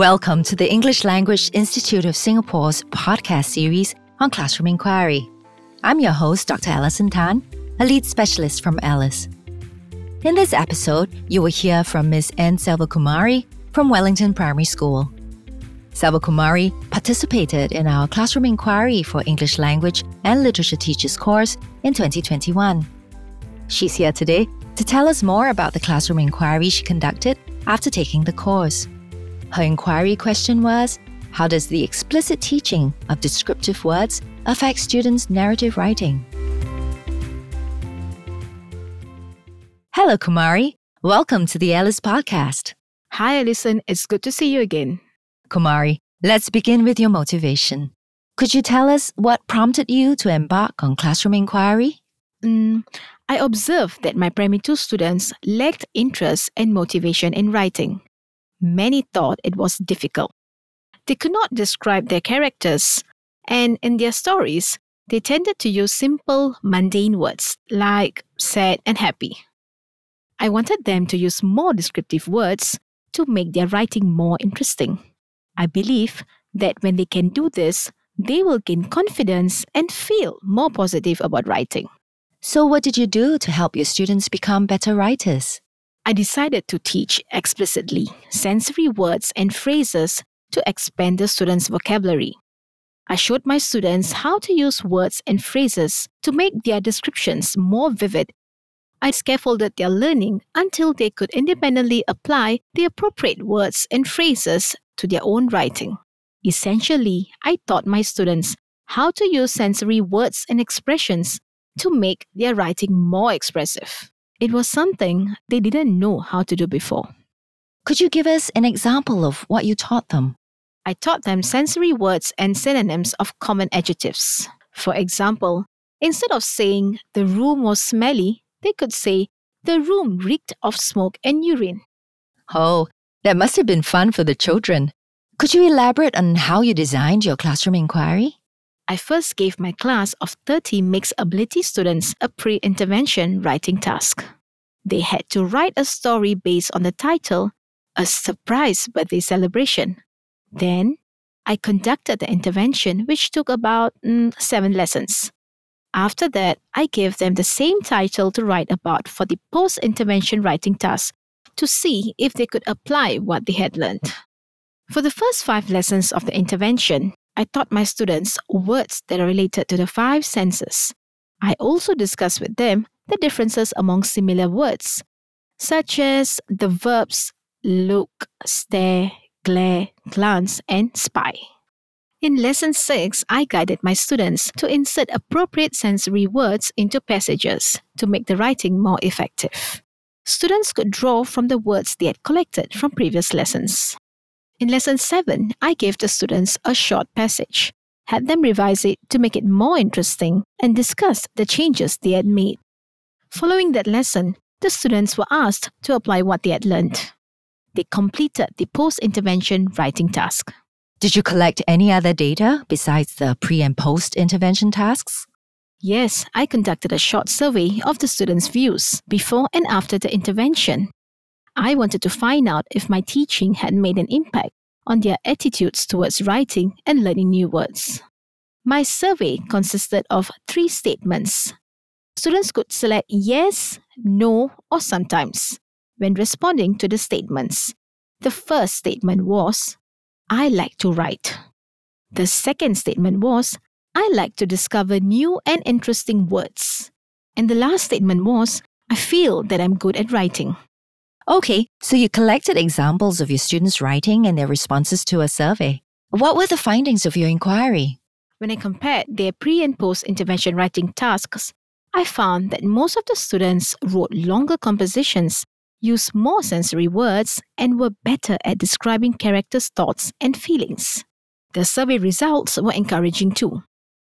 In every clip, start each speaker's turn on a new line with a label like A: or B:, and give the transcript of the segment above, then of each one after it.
A: Welcome to the English Language Institute of Singapore's podcast series on Classroom Inquiry. I'm your host, Dr. Alison Tan, a lead specialist from ELIS. In this episode, you will hear from Ms. N. Selvakumari from Wellington Primary School. Selvakumari participated in our Classroom Inquiry for English Language and Literature Teachers course in 2021. She's here today to tell us more about the Classroom Inquiry she conducted after taking the course. Her inquiry question was How does the explicit teaching of descriptive words affect students' narrative writing? Hello, Kumari. Welcome to the ELIS podcast.
B: Hi, Alison. It's good to see you again.
A: Kumari, let's begin with your motivation. Could you tell us what prompted you to embark on classroom inquiry?
B: Mm, I observed that my primary two students lacked interest and motivation in writing. Many thought it was difficult. They could not describe their characters, and in their stories, they tended to use simple, mundane words like sad and happy. I wanted them to use more descriptive words to make their writing more interesting. I believe that when they can do this, they will gain confidence and feel more positive about writing.
A: So, what did you do to help your students become better writers?
B: I decided to teach explicitly sensory words and phrases to expand the students' vocabulary. I showed my students how to use words and phrases to make their descriptions more vivid. I scaffolded their learning until they could independently apply the appropriate words and phrases to their own writing. Essentially, I taught my students how to use sensory words and expressions to make their writing more expressive. It was something they didn't know how to do before.
A: Could you give us an example of what you taught them?
B: I taught them sensory words and synonyms of common adjectives. For example, instead of saying the room was smelly, they could say the room reeked of smoke and urine.
A: Oh, that must have been fun for the children. Could you elaborate on how you designed your classroom inquiry?
B: I first gave my class of 30 mixed ability students a pre intervention writing task. They had to write a story based on the title, A Surprise Birthday Celebration. Then, I conducted the intervention, which took about mm, seven lessons. After that, I gave them the same title to write about for the post intervention writing task to see if they could apply what they had learned. For the first five lessons of the intervention, I taught my students words that are related to the five senses. I also discussed with them the differences among similar words, such as the verbs look, stare, glare, glance, and spy. In lesson 6, I guided my students to insert appropriate sensory words into passages to make the writing more effective. Students could draw from the words they had collected from previous lessons. In lesson 7, I gave the students a short passage, had them revise it to make it more interesting, and discussed the changes they had made. Following that lesson, the students were asked to apply what they had learned. They completed the post intervention writing task.
A: Did you collect any other data besides the pre and post intervention tasks?
B: Yes, I conducted a short survey of the students' views before and after the intervention. I wanted to find out if my teaching had made an impact on their attitudes towards writing and learning new words. My survey consisted of three statements. Students could select yes, no, or sometimes when responding to the statements. The first statement was, I like to write. The second statement was, I like to discover new and interesting words. And the last statement was, I feel that I'm good at writing.
A: Okay, so you collected examples of your students' writing and their responses to a survey. What were the findings of your inquiry?
B: When I compared their pre and post intervention writing tasks, I found that most of the students wrote longer compositions, used more sensory words, and were better at describing characters' thoughts and feelings. The survey results were encouraging too.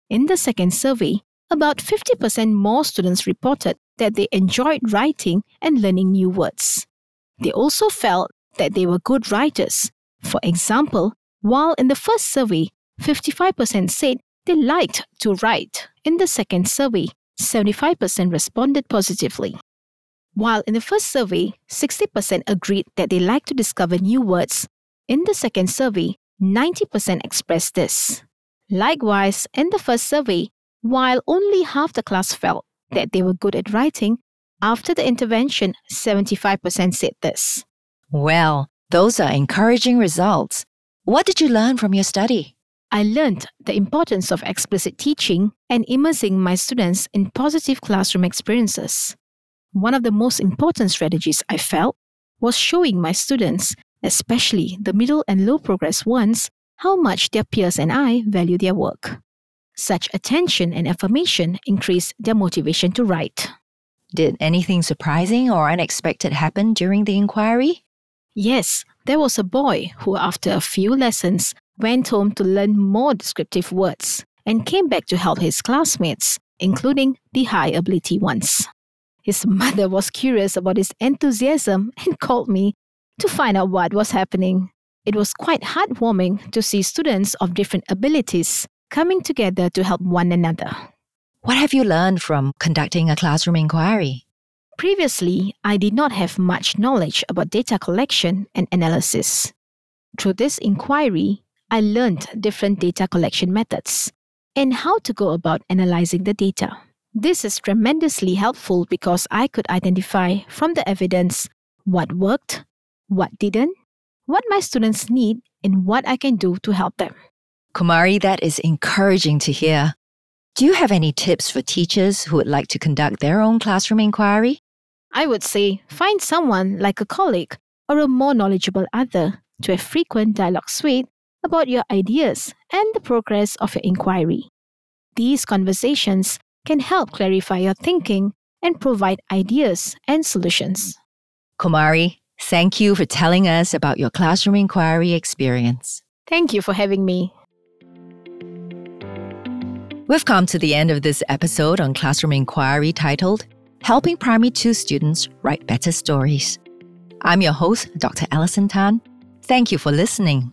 B: In the second survey, about 50% more students reported that they enjoyed writing and learning new words. They also felt that they were good writers. For example, while in the first survey, 55% said they liked to write, in the second survey, 75% responded positively. While in the first survey, 60% agreed that they like to discover new words, In the second survey, 90% expressed this. Likewise, in the first survey, while only half the class felt that they were good at writing, after the intervention, 75% said this.
A: Well, those are encouraging results. What did you learn from your study?
B: I learned the importance of explicit teaching and immersing my students in positive classroom experiences. One of the most important strategies I felt was showing my students, especially the middle and low progress ones, how much their peers and I value their work. Such attention and affirmation increased their motivation to write.
A: Did anything surprising or unexpected happen during the inquiry?
B: Yes, there was a boy who, after a few lessons, went home to learn more descriptive words and came back to help his classmates, including the high ability ones. His mother was curious about his enthusiasm and called me to find out what was happening. It was quite heartwarming to see students of different abilities coming together to help one another.
A: What have you learned from conducting a classroom inquiry?
B: Previously, I did not have much knowledge about data collection and analysis. Through this inquiry, I learned different data collection methods and how to go about analyzing the data. This is tremendously helpful because I could identify from the evidence what worked, what didn't, what my students need, and what I can do to help them.
A: Kumari, that is encouraging to hear. Do you have any tips for teachers who would like to conduct their own classroom inquiry?
B: I would say find someone like a colleague or a more knowledgeable other to have frequent dialogue with about your ideas and the progress of your inquiry. These conversations can help clarify your thinking and provide ideas and solutions.
A: Kumari, thank you for telling us about your classroom inquiry experience.
B: Thank you for having me.
A: We've come to the end of this episode on Classroom Inquiry titled helping Primary 2 students write better stories. I'm your host, Dr. Alison Tan. Thank you for listening.